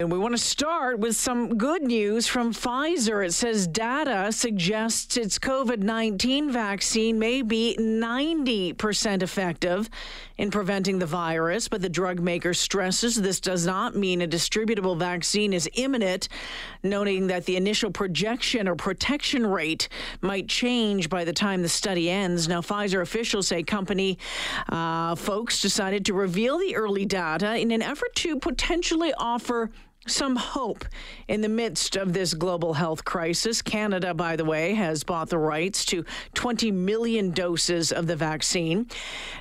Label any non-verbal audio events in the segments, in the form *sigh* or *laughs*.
And we want to start with some good news from Pfizer. It says data suggests its COVID 19 vaccine may be 90% effective in preventing the virus, but the drug maker stresses this does not mean a distributable vaccine is imminent, noting that the initial projection or protection rate might change by the time the study ends. Now, Pfizer officials say company uh, folks decided to reveal the early data in an effort to potentially offer some hope in the midst of this global health crisis. Canada, by the way, has bought the rights to 20 million doses of the vaccine.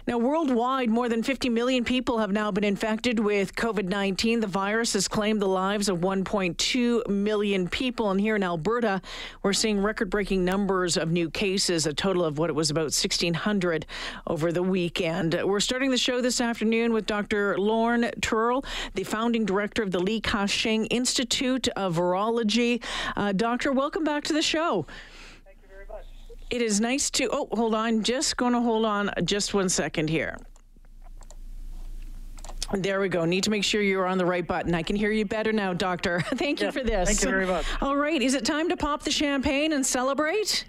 Now, worldwide, more than 50 million people have now been infected with COVID 19. The virus has claimed the lives of 1.2 million people. And here in Alberta, we're seeing record breaking numbers of new cases, a total of what it was about 1,600 over the weekend. We're starting the show this afternoon with Dr. Lorne Tyrrell, the founding director of the Li Ka Shing Institute of Virology. Uh, doctor, welcome back to the show. Thank you very much. It is nice to. Oh, hold on. Just going to hold on just one second here. There we go. Need to make sure you're on the right button. I can hear you better now, Doctor. *laughs* Thank you for this. thank you very much. All right. Is it time to pop the champagne and celebrate?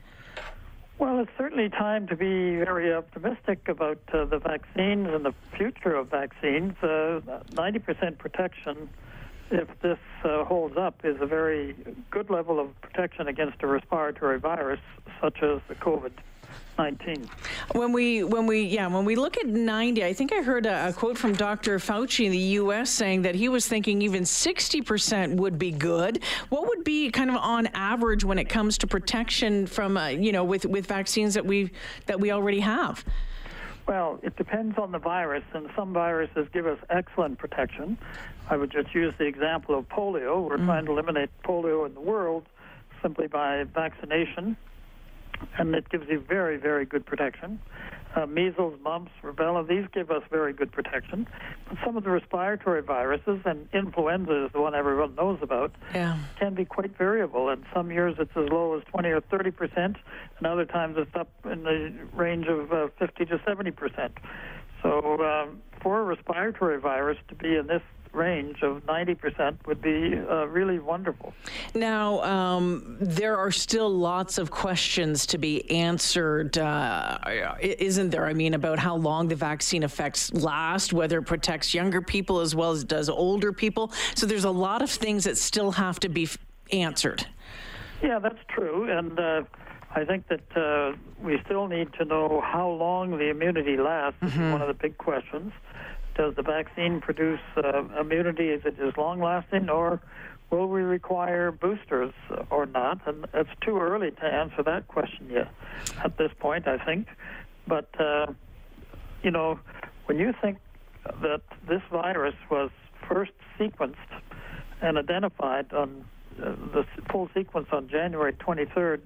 Well, it's certainly time to be very optimistic about uh, the vaccines and the future of vaccines. Uh, 90% protection, if this uh, holds up, is a very good level of protection against a respiratory virus such as the COVID 19. When we, when we, yeah, when we look at 90, I think I heard a, a quote from Dr. Fauci in the U.S. saying that he was thinking even 60% would be good. What would be kind of on average when it comes to protection from, uh, you know, with, with vaccines that we that we already have? Well, it depends on the virus, and some viruses give us excellent protection. I would just use the example of polio. We're mm. trying to eliminate polio in the world simply by vaccination, and it gives you very, very good protection. Uh, measles, mumps, rubella, these give us very good protection. But some of the respiratory viruses, and influenza is the one everyone knows about, Yeah. can be quite variable. And some years it's as low as 20 or 30 percent, and other times it's up in the range of uh, 50 to 70 percent. So um, for a respiratory virus to be in this range of 90 percent would be uh, really wonderful. Now, um, there are still lots of questions to be answered, uh, isn't there? I mean, about how long the vaccine effects last, whether it protects younger people as well as it does older people. So there's a lot of things that still have to be f- answered. Yeah, that's true, and uh, I think that uh, we still need to know how long the immunity lasts. Is one of the big questions. Does the vaccine produce uh, immunity? Is long lasting, or will we require boosters or not? And it's too early to answer that question yet at this point, I think. But uh, you know, when you think that this virus was first sequenced and identified on uh, the full sequence on January 23rd,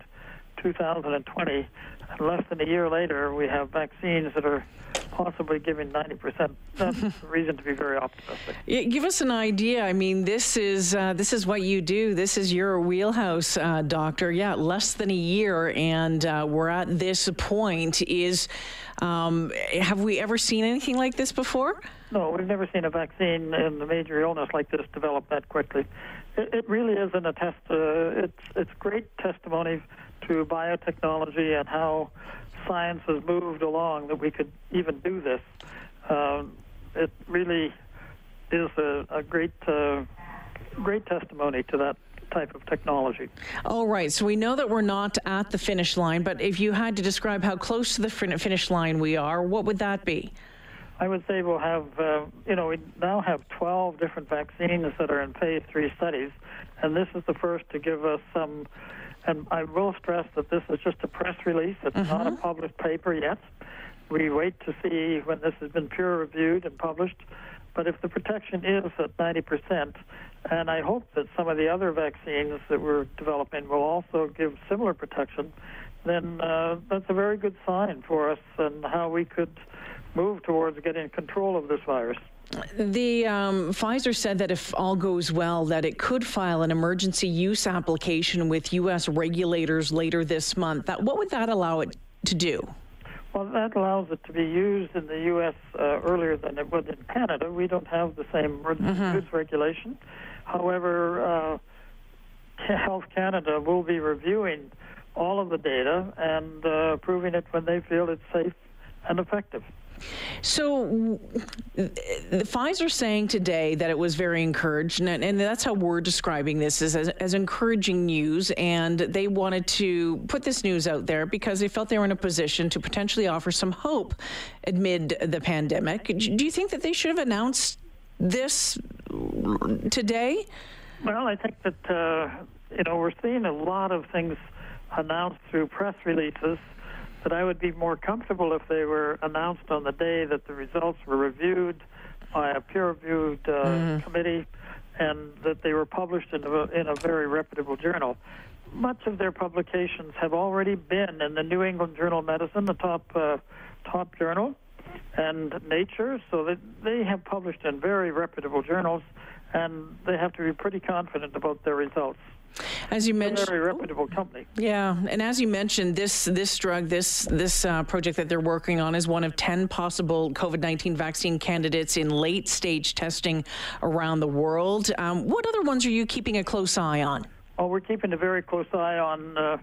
2020, and less than a year later, we have vaccines that are possibly giving 90%. That's a reason to be very optimistic. Yeah, give us an idea. I mean, this is uh, this is what you do. This is your wheelhouse, uh, doctor. Yeah, less than a year, and uh, we're at this point. Is um, have we ever seen anything like this before? No, we've never seen a vaccine in a major illness like this develop that quickly. It, it really is an attest. Uh, it's it's great testimony to biotechnology and how science has moved along that we could even do this. Um, it really is a, a great uh, great testimony to that type of technology. All right. So we know that we're not at the finish line, but if you had to describe how close to the finish line we are, what would that be? I would say we'll have, uh, you know, we now have 12 different vaccines that are in phase three studies, and this is the first to give us some. And I will stress that this is just a press release; it's not a published paper yet. We wait to see when this has been peer reviewed and published. But if the protection is at 90%, and I hope that some of the other vaccines that we're developing will also give similar protection, then uh, that's a very good sign for us and how we could move towards getting control of this virus. The um, Pfizer said that if all goes well, that it could file an emergency use application with U.S. regulators later this month. That what would that allow it to do? Well, that allows it to be used in the U.S. Uh, earlier than it would in Canada. We don't have the same mm-hmm. use regulation. However, uh, Health Canada will be reviewing all of the data and uh, approving it when they feel it's safe and effective. So, the Pfizer saying today that it was very encouraged, and, and that's how we're describing this as, as, encouraging news. And they wanted to put this news out there because they felt they were in a position to potentially offer some hope amid the pandemic. Do you think that they should have announced this today? Well, I think that uh, you know we're seeing a lot of things announced through press releases that I would be more comfortable if they were announced on the day that the results were reviewed by a peer-reviewed uh, mm-hmm. committee and that they were published in a, in a very reputable journal. Much of their publications have already been in the New England Journal of Medicine, the top uh, top journal, and Nature, so that they have published in very reputable journals, and they have to be pretty confident about their results. As you mentioned, very reputable company. Yeah, and as you mentioned, this this drug, this this uh, project that they're working on, is one of ten possible COVID nineteen vaccine candidates in late stage testing around the world. Um, what other ones are you keeping a close eye on? Well, we're keeping a very close eye on. Uh,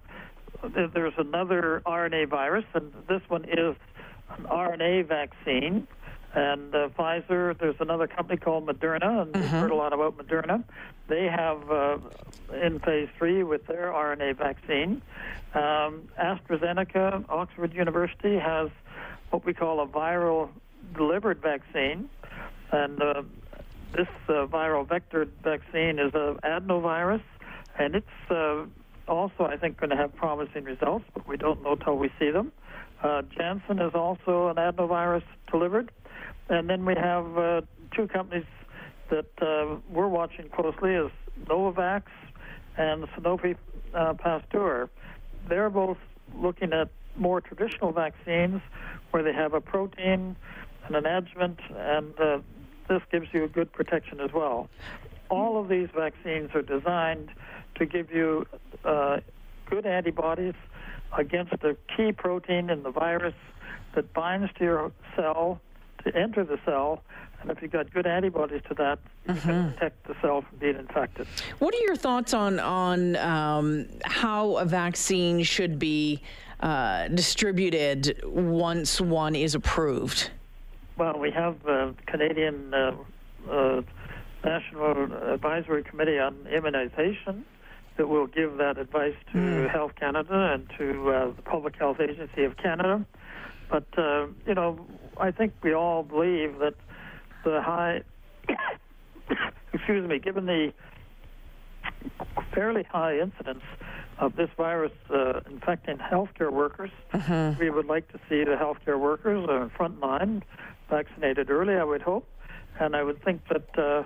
there's another RNA virus, and this one is an RNA vaccine and uh, Pfizer. There's another company called Moderna, and mm-hmm. we've heard a lot about Moderna. They have uh, in phase three with their RNA vaccine. Um, AstraZeneca, Oxford University has what we call a viral delivered vaccine, and uh, this uh, viral vector vaccine is an adenovirus, and it's uh, also, I think, going to have promising results, but we don't know till we see them. Uh, Janssen is also an adenovirus delivered. And then we have uh, two companies that uh, we're watching closely is Novavax and Sanofi uh, Pasteur. They're both looking at more traditional vaccines where they have a protein and an adjuvant, and uh, this gives you a good protection as well. All of these vaccines are designed to give you uh, good antibodies against a key protein in the virus that binds to your cell to enter the cell. And if you've got good antibodies to that, you mm-hmm. can protect the cell from being infected. What are your thoughts on on um, how a vaccine should be uh, distributed once one is approved? Well, we have the Canadian uh, uh, National Advisory Committee on Immunization that will give that advice to mm. Health Canada and to uh, the Public Health Agency of Canada. But uh, you know, I think we all believe that the high, *coughs* excuse me, given the fairly high incidence of this virus uh, infecting healthcare workers, uh-huh. we would like to see the healthcare workers on front line vaccinated early. I would hope, and I would think that uh,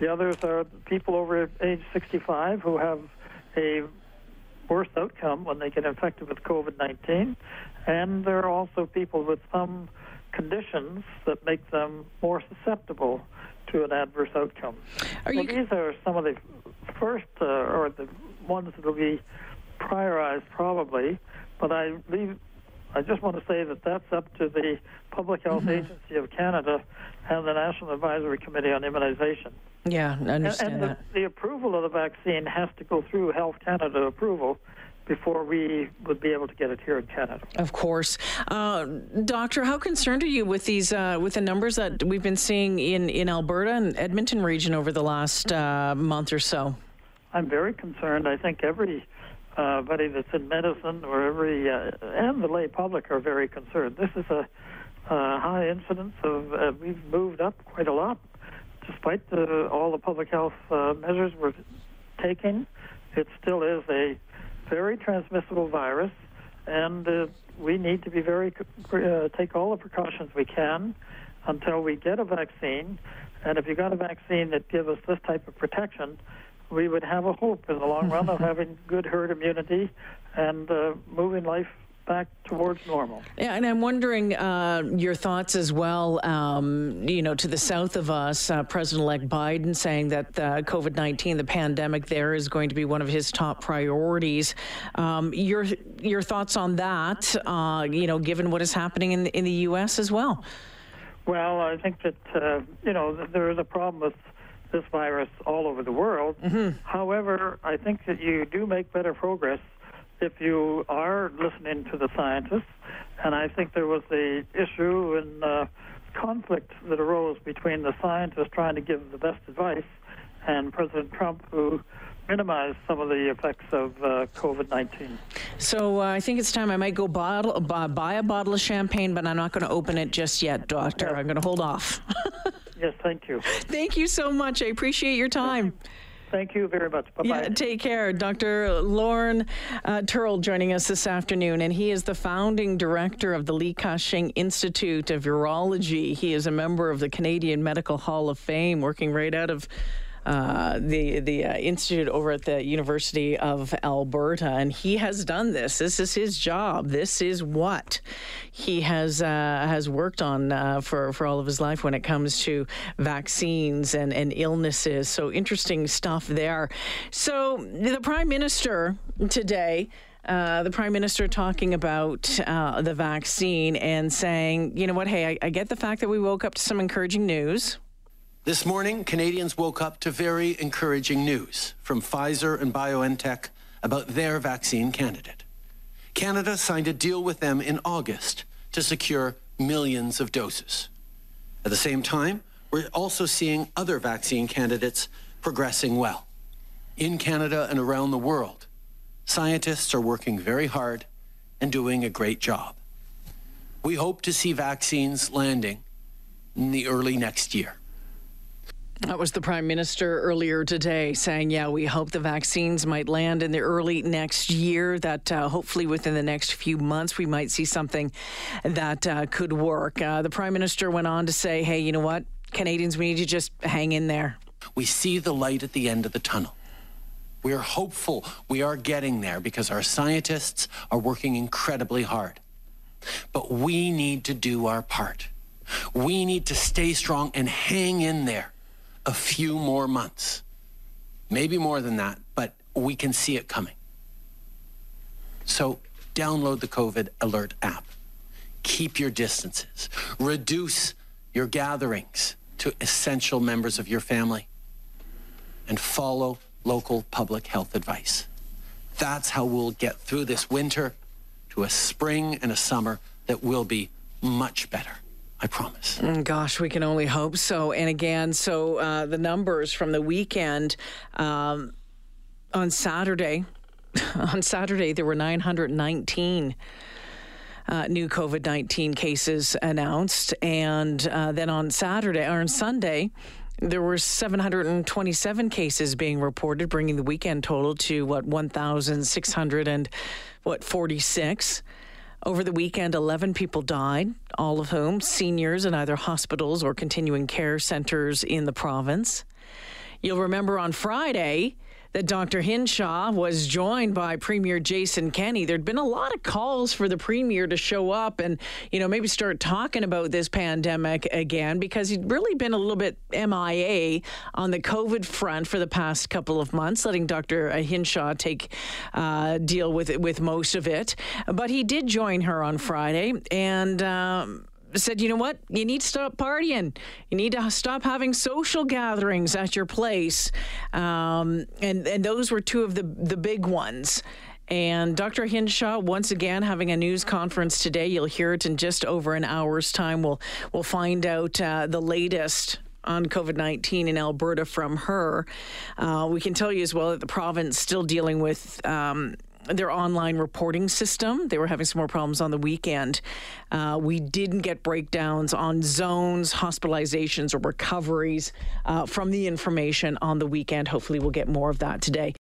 the others are people over age 65 who have a worse outcome when they get infected with COVID-19, and there are also people with some conditions that make them more susceptible to an adverse outcome. Are so these are some of the first, uh, or the ones that will be prioritized probably, but I leave. I just want to say that that's up to the Public Health mm-hmm. Agency of Canada and the National Advisory Committee on Immunization. Yeah, I understand and, and that. The, the approval of the vaccine has to go through Health Canada approval before we would be able to get it here in Canada. Of course, uh, doctor, how concerned are you with these uh, with the numbers that we've been seeing in in Alberta and Edmonton region over the last uh, month or so? I'm very concerned. I think every uh, buddy that's in medicine or every uh, and the lay public are very concerned. This is a, a high incidence of uh, we've moved up quite a lot, despite the, all the public health measures we're taking. It still is a very transmissible virus, and uh, we need to be very uh, take all the precautions we can until we get a vaccine. And if you got a vaccine that gives us this type of protection, we would have a hope in the long run of *laughs* having good herd immunity and uh, moving life back towards normal. Yeah, and I'm wondering uh, your thoughts as well. Um, you know, to the south of us, uh, President-elect Biden saying that uh, COVID-19, the pandemic there, is going to be one of his top priorities. Um, your your thoughts on that? Uh, you know, given what is happening in the, in the U.S. as well. Well, I think that uh, you know there is a problem with this virus all over the world. Mm-hmm. However, I think that you do make better progress if you are listening to the scientists. And I think there was the issue and uh, conflict that arose between the scientists trying to give the best advice and President Trump, who minimized some of the effects of uh, COVID 19. So uh, I think it's time I might go bottle, buy a bottle of champagne, but I'm not going to open it just yet, Doctor. I'm going to hold off. *laughs* yes, thank you. Thank you so much. I appreciate your time. Thank you very much. Bye bye. Yeah, take care. Dr. Lorne uh, Tyrrell joining us this afternoon, and he is the founding director of the Li Ka-shing Institute of Virology. He is a member of the Canadian Medical Hall of Fame, working right out of uh, the the uh, institute over at the University of Alberta, and he has done this. This is his job. This is what he has uh, has worked on uh, for for all of his life when it comes to vaccines and and illnesses. So interesting stuff there. So the prime minister today. Uh, the prime minister talking about uh, the vaccine and saying, you know what, hey, I, I, get the fact that we woke up to some encouraging news. This morning, Canadians woke up to very encouraging news from Pfizer and BioNTech about their vaccine candidate. Canada signed a deal with them in August to secure millions of doses. At the same time, we're also seeing other vaccine candidates progressing well. In Canada and around the world, scientists are working very hard and doing a great job. We hope to see vaccines landing in the early next year. That was the Prime Minister earlier today saying, yeah, we hope the vaccines might land in the early next year, that uh, hopefully within the next few months we might see something that uh, could work. Uh, the Prime Minister went on to say, hey, you know what? Canadians, we need to just hang in there. We see the light at the end of the tunnel. We are hopeful we are getting there because our scientists are working incredibly hard. But we need to do our part. We need to stay strong and hang in there a few more months. Maybe more than that, but we can see it coming. So download the COVID Alert app. Keep your distances. Reduce your gatherings to essential members of your family. And follow local public health advice. That's how we'll get through this winter to a spring and a summer that will be much better. I promise. Mm, gosh, we can only hope so. And again, so uh, the numbers from the weekend um, on Saturday, *laughs* on Saturday, there were 919. Uh, new COVID 19 cases announced. And uh, then on Saturday or on Sunday, there were 727 cases being reported, bringing the weekend total to what 1,600 and what 46. Over the weekend, 11 people died, all of whom seniors in either hospitals or continuing care centers in the province. You'll remember on Friday, that Dr. Hinshaw was joined by Premier Jason Kenney. There'd been a lot of calls for the Premier to show up and, you know, maybe start talking about this pandemic again because he'd really been a little bit MIA on the COVID front for the past couple of months, letting Dr. Hinshaw take uh, deal with with most of it. But he did join her on Friday and. Um, said, you know what? You need to stop partying. You need to stop having social gatherings at your place. Um, and, and those were two of the, the big ones. And Dr. Hinshaw, once again, having a news conference today. You'll hear it in just over an hour's time. We'll, we'll find out uh, the latest on COVID 19 in Alberta from her. Uh, we can tell you as well that the province still dealing with. Um, their online reporting system. They were having some more problems on the weekend. Uh, we didn't get breakdowns on zones, hospitalizations, or recoveries uh, from the information on the weekend. Hopefully, we'll get more of that today.